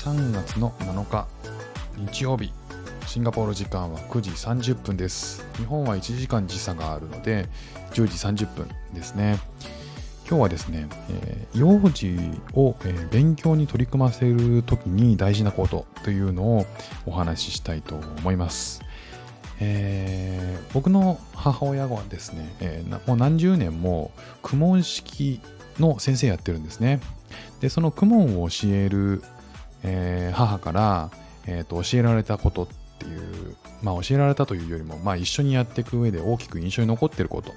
3月の7日日曜日シンガポール時間は9時30分です日本は1時間時差があるので10時30分ですね今日はですね、えー、幼児を、えー、勉強に取り組ませるときに大事なことというのをお話ししたいと思います。えー、僕の母親はですね、えー、もう何十年も公文式の先生やってるんですね。で、その公文を教える、えー、母から、えーと、教えられたことっていう、まあ教えられたというよりも、まあ一緒にやっていく上で大きく印象に残っていること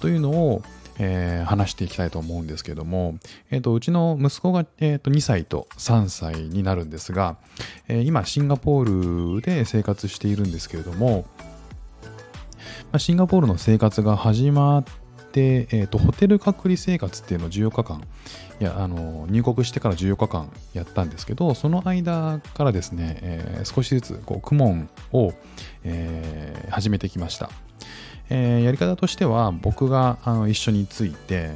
というのを、えー、話していきたいと思うんですけども、えーと、うちの息子が、えーと、2歳と3歳になるんですが、えー、今シンガポールで生活しているんですけれども、まあ、シンガポールの生活が始まって、えーと、ホテル隔離生活っていうのを14日間いやあの入国してから14日間やったんですけどその間からですね、えー、少しずつこうクモンを、えー、始めてきました。えー、やり方としては僕があの一緒について、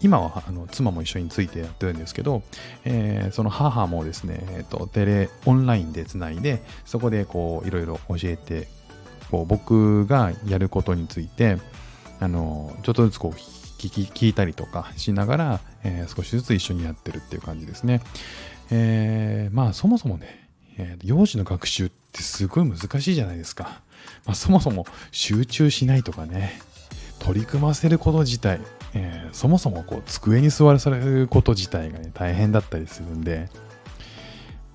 今はあの妻も一緒についてやってるんですけど、えー、その母もですね、えーと、テレオンラインでつないでそこでいろいろ教えてこう僕がやることについてあのちょっとずつこう聞き聞いたりとかしながら、えー、少しずつ一緒にやってるっていう感じですね。えー、まあそもそもね、えー、幼児の学習ってすごい難しいじゃないですか。まあ、そもそも集中しないとかね、取り組ませること自体、えー、そもそもこう机に座らされること自体がね、大変だったりするんで、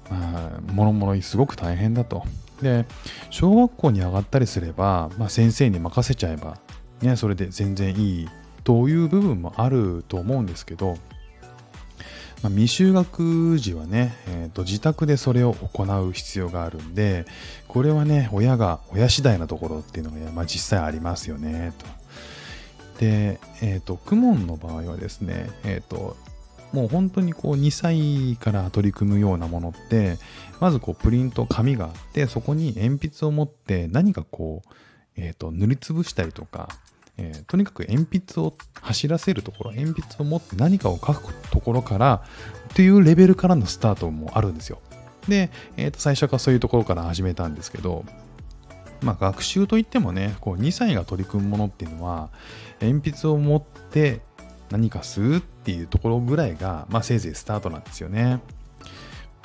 まあ、もろもろすごく大変だと。で、小学校に上がったりすれば、まあ、先生に任せちゃえば、ね、それで全然いいという部分もあると思うんですけど、まあ、未就学児はね、えーと、自宅でそれを行う必要があるんで、これはね、親が、親次第なところっていうのが、ね、まあ、実際ありますよね、と。で、えっ、ー、と、クモンの場合はですね、えっ、ー、と、もう本当にこう2歳から取り組むようなものって、まずこうプリント、紙があって、そこに鉛筆を持って何かこう、え、ー、と、塗りつぶしたりとか、えー、とにかく鉛筆を走らせるところ、鉛筆を持って何かを書くところからというレベルからのスタートもあるんですよ。で、えー、と最初からそういうところから始めたんですけど、まあ、学習といってもね、こう2歳が取り組むものっていうのは、鉛筆を持って何かするっていうところぐらいが、まあ、せいぜいスタートなんですよね。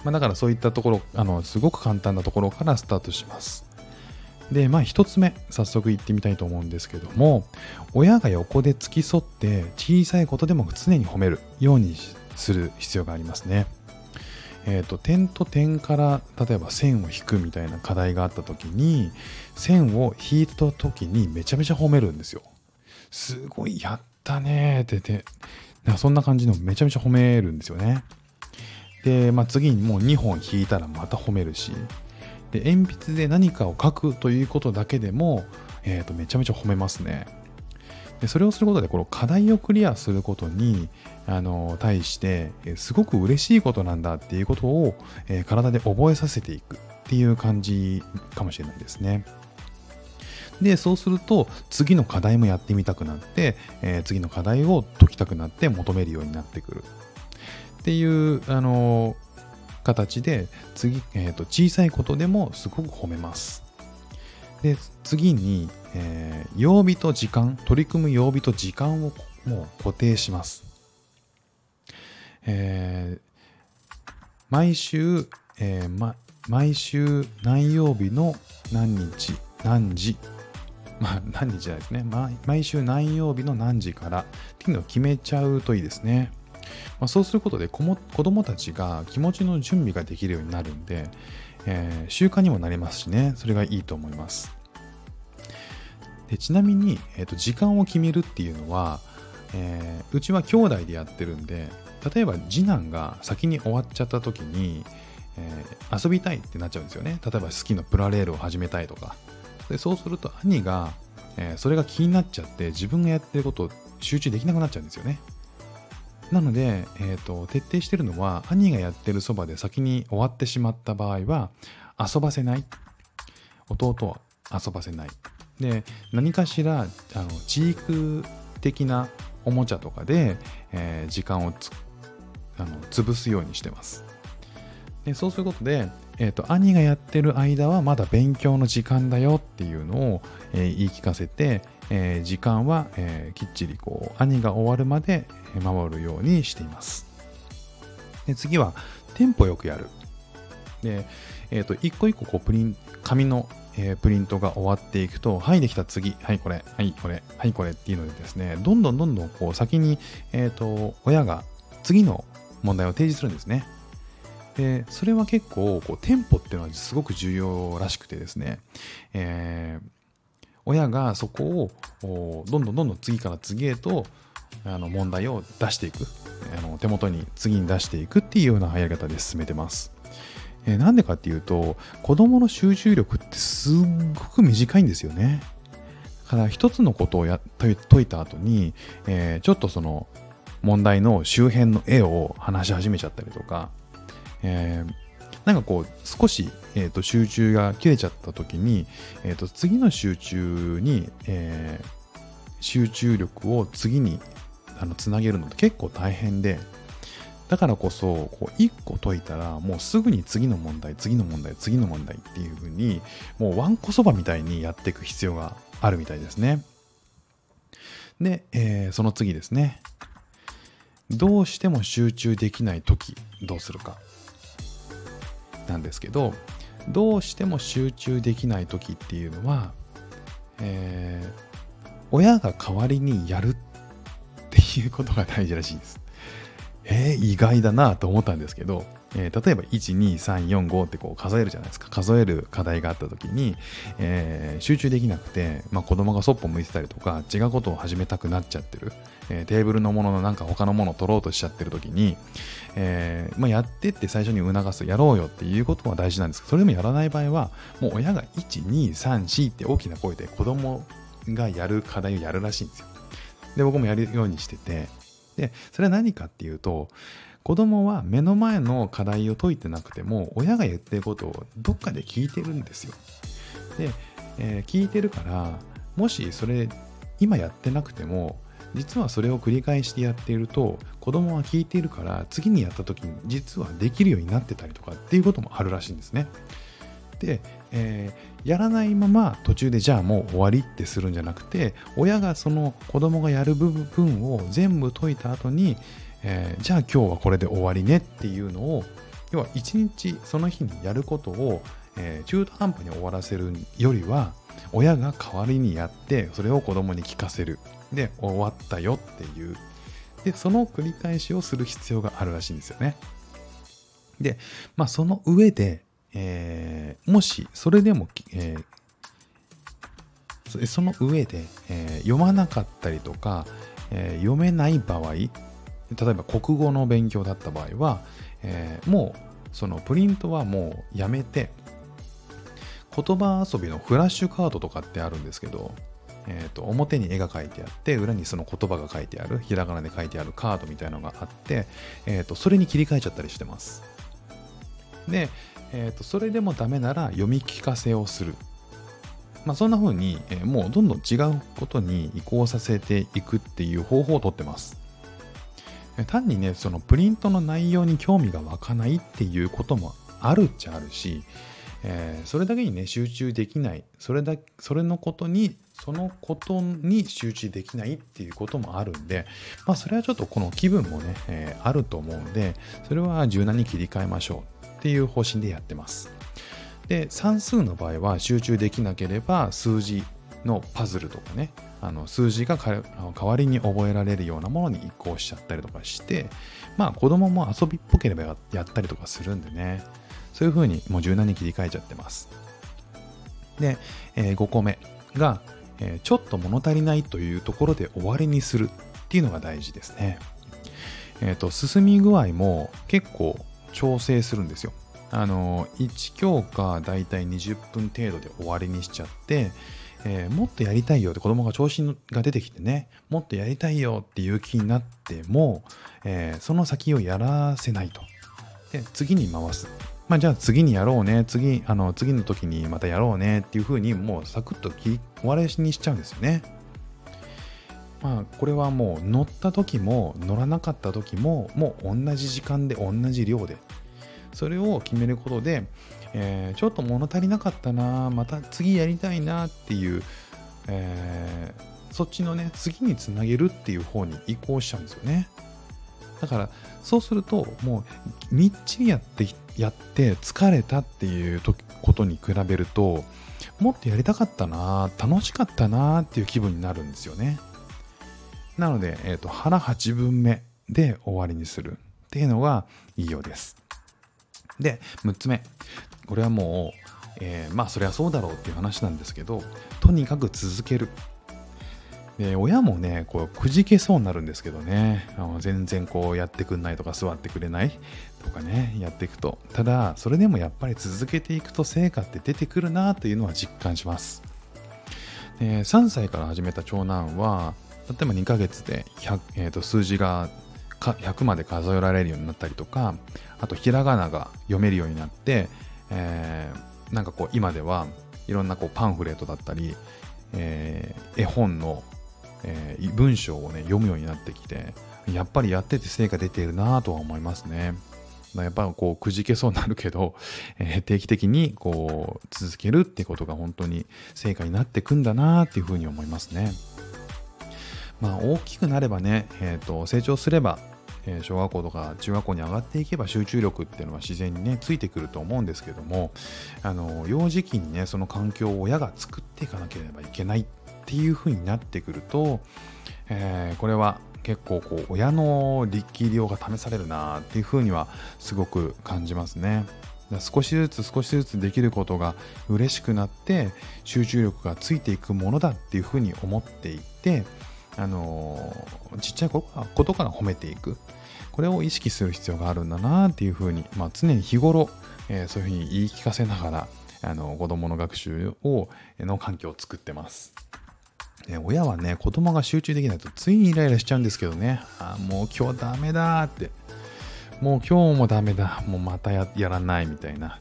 まあ、だからそういったところ、あのすごく簡単なところからスタートします。で、まあ一つ目、早速行ってみたいと思うんですけども、親が横で付き添って小さいことでも常に褒めるようにする必要がありますね。えっ、ー、と、点と点から例えば線を引くみたいな課題があった時に、線を引いた時にめちゃめちゃ褒めるんですよ。すごい、やったねってて、なんそんな感じのめちゃめちゃ褒めるんですよね。で、まあ次にもう2本引いたらまた褒めるし、で鉛筆で何かを書くということだけでも、えー、とめちゃめちゃ褒めますね。でそれをすることでこの課題をクリアすることにあの対してすごく嬉しいことなんだっていうことを、え、体で覚えさせていくっていう感じかもしれないですね。で、そうすると次の課題もやってみたくなって、えー、次の課題を解きたくなって求めるようになってくるっていう、あの形で次、えーと、小さいことでもすごく褒めます。で次に、えー、曜日と時間取り組む曜日と時間をもう固定します。えー、毎週、えーま、毎週何曜日の何日何時まあ何日じゃないですね毎週何曜日の何時からっていうのを決めちゃうといいですね。まあ、そうすることで子も子供たちが気持ちの準備ができるようになるんで、えー、習慣にもなりますしね、それがいいと思います。でちなみに、えーと、時間を決めるっていうのは、えー、うちは兄弟でやってるんで、例えば次男が先に終わっちゃった時に、えー、遊びたいってなっちゃうんですよね。例えば好きなプラレールを始めたいとか。でそうすると兄が、えー、それが気になっちゃって自分がやってることを集中できなくなっちゃうんですよね。なので、えーと、徹底してるのは兄がやってるそばで先に終わってしまった場合は遊ばせない。弟は遊ばせない。で何かしらあの地域的なおもちゃとかで、えー、時間をつあの潰すようにしてます。でそうすることで、えーと、兄がやってる間はまだ勉強の時間だよっていうのを、えー、言い聞かせて、えー、時間は、え、きっちりこう兄が終わるまで守るようにしています。で次はテンポよくやる。で、えっ、と一個一個こうプリン紙の、えプリントが終わっていくと、はい、できた次、はい、これ、はい、これ、はい、これっていうのでですね、どんどんどんどんこう先に、えっ、と親が次の問題を提示するんですね。で、それは結構、こう、テンポっていうのはすごく重要らしくてですね、えー、親がそこをどんどんどんどん次から次へとあの問題を出していくあの手元に次に出していくっていうようなやり方で進めてます。えー、なんでかっていうと子供の集中力ってすっごく短いんですよね。だから一つのことをや解いた後に、えー、ちょっとその問題の周辺の絵を話し始めちゃったりとか、えー、なんかこう少し、えー、と集中が切れちゃった時に、えー、と次の集中に、えー、集中力を次にあのつなげるのって結構大変でだからこそこう1個解いたらもうすぐに次の問題次の問題次の問題っていう風にもうわんこそばみたいにやっていく必要があるみたいですね。で、えー、その次ですね。どうしても集中できない時どうするか。なんですけどどうしても集中できない時っていうのは、えー、親が代わりにやるっていうことが大事らしいです。えー、意外だなと思ったんですけど、えー、例えば12345ってこう数えるじゃないですか。数える課題があった時に、えー、集中できなくて、まあ、子供がそっぽ向いてたりとか違うことを始めたくなっちゃってる、えー、テーブルのもののなんか他のものを取ろうとしちゃってる時に、えまあ、やってって最初に促すやろうよっていうことは大事なんですけどそれでもやらない場合はもう親が1234って大きな声で子供がやる課題をやるらしいんですよ。で僕もやるようにしてて。でそれは何かっていうと子供は目の前の課題を解いてなくても親が言ってることをどっかで聞いてるんですよ。で、えー、聞いてるからもしそれ今やってなくても実はそれを繰り返してやっていると子供は聞いているから次にやった時に実はできるようになってたりとかっていうこともあるらしいんですね。で、えー、やらないまま途中でじゃあもう終わりってするんじゃなくて親がその子供がやる部分を全部解いた後にえー、じゃあ今日はこれで終わりねっていうのを要は一日その日にやることを、えー、中途半端に終わらせるよりは親が代わりにやってそれを子供に聞かせる。で終わったよっていう。でその繰り返しをする必要があるらしいんですよね。でまあその上で、えー、もしそれでも、えー、その上で、えー、読まなかったりとか、え、読めない場合例えば国語の勉強だった場合は、え、もうそのプリントはもうやめて言葉遊びのフラッシュカードとかってあるんですけど、えー、と表に絵が描いてあって裏にその言葉が書いてあるひらがなで書いてあるカードみたいなのがあって、えー、とそれに切り替えちゃったりしてます。で、えー、とそれでもダメなら読み聞かせをする。まあ、そんな風に、えー、もうどんどん違うことに移行させていくっていう方法をとってます。単にね、そのプリントの内容に興味が湧かないっていうこともあるっちゃあるし、えー、それだけにね、集中できない、それだそれのことに、そのことに集中できないっていうこともあるんで、まあ、それはちょっとこの気分もね、えー、あると思うんで、それは柔軟に切り替えましょう。っていう方針でやってます。で、算数の場合は集中できなければ数字のパズルとかね、あの数字が代わりに覚えられるようなものに移行しちゃったりとかして、まあ子供も遊びっぽければやったりとかするんでね、そういう風にもう柔軟に切り替えちゃってます。で、えー、5個目が、えー、ちょっと物足りないというところで終わりにするっていうのが大事ですね。えっ、ー、と、進み具合も結構調整するんですよ。あの、1教科だいたい20分程度で終わりにしちゃって、えー、もっとやりたいよって子供が調子が出てきてね、もっとやりたいよっていう気になっても、えー、その先をやらせないと。で、次に回す。まあ、じゃあ次にやろうね、次、あの、次の時にまたやろうねっていう風にもうサクッと終わりにしちゃうんですよね。まあ、これはもう乗った時も乗らなかった時ももう同じ時間で同じ量でそれを決めることで、えー、ちょっと物足りなかったなまた次やりたいなっていう、えー、そっちのね次につなげるっていう方に移行しちゃうんですよね。だからそうするともうみっちりやってやって疲れたっていうことに比べるともっとやりたかったな楽しかったなっていう気分になるんですよね。なので、えーと、腹8分目で終わりにするっていうのがいいようです。で6つ目。これはもう、えー、まあそれはそうだろうっていう話なんですけどとにかく続ける。で親もねこうくじけそうになるんですけどね。あの全然こうやってくんないとか座ってくれないとかねやっていくと。ただそれでもやっぱり続けていくと成果って出てくるなというのは実感します。で3歳から始めた長男は例えば2ヶ月で100えー、と数字が100まで数えられるようになったりとかあとひらがなが読めるようになって、えー、なんかこう今ではいろんなこうパンフレットだったり、えー、絵本のえー、文章をね、読むようになってきて、やっぱりやってて成果出てるなとは思いますね。やっぱこうくじけそうになるけど、えー、定期的にこう続けるってことが本当に成果になってくんだなっていうふうに思いますね。まあ大きくなればね、えー、と成長すれば、えー、小学校とか中学校に上がっていけば集中力っていうのは自然にねついてくると思うんですけどもあの幼児期にねその環境を親が作っていかなければいけないっていう風になってくると、えー、これは結構こう親の力量が試されるなっていう風にはすごく感じますね。少しずつ少しずつできることが嬉しくなって集中力がついていくものだっていうふうに思っていて、あの、ちっちゃいことから褒めていく。これを意識する必要があるんだなっていうふうに、まあ、常に日頃、えー、そういうふうに言い聞かせながらあの子供の学習をの環境を作ってます。ね、親はね、子供が集中できないとついにイライラしちゃうんですけどね、あもう今日ダメだって、もう今日もダメだ、もうまたやらないみたいな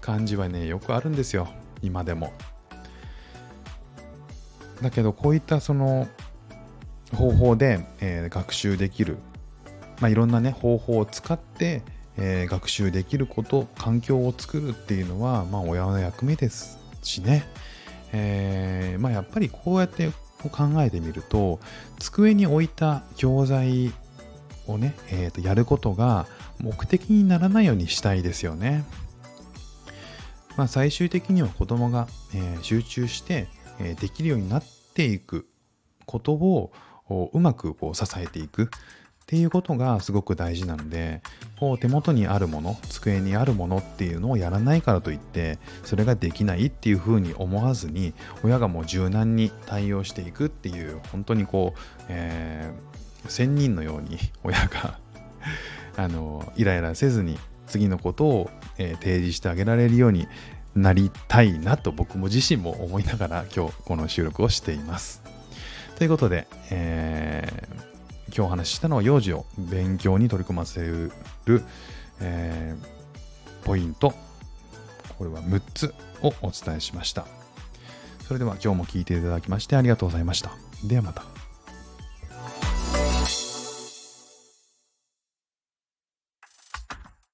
感じはね、よくあるんですよ、今でも。だけど、こういったその方法で、えー、学習できる、まあ、いろんなね、方法を使って、えー、学習できること、環境を作るっていうのは、まあ、親の役目ですしね。えー、まあ、やっぱりこうやって考えてみると机に置いた教材をね、えー、とやることが目的にならないようにしたいですよね。まあ、最終的には子供が、え、集中して、え、できるようになっていくことをうまくこう支えていくっていうことがすごく大事なのでこう手元にあるもの机にあるものっていうのをやらないからといってそれができないっていうふうに思わずに親がもう柔軟に対応していくっていう本当にこう、えー、仙人のように親が あのイライラせずに次のことを、えー、提示してあげられるようになりたいなと僕も自身も思いながら今日この収録をしています。ということで、えー今日お話ししたのは幼児を勉強に取り組ませる、えー、ポイント。これは6つをお伝えしました。それでは今日も聴いていただきましてありがとうございました。ではまた。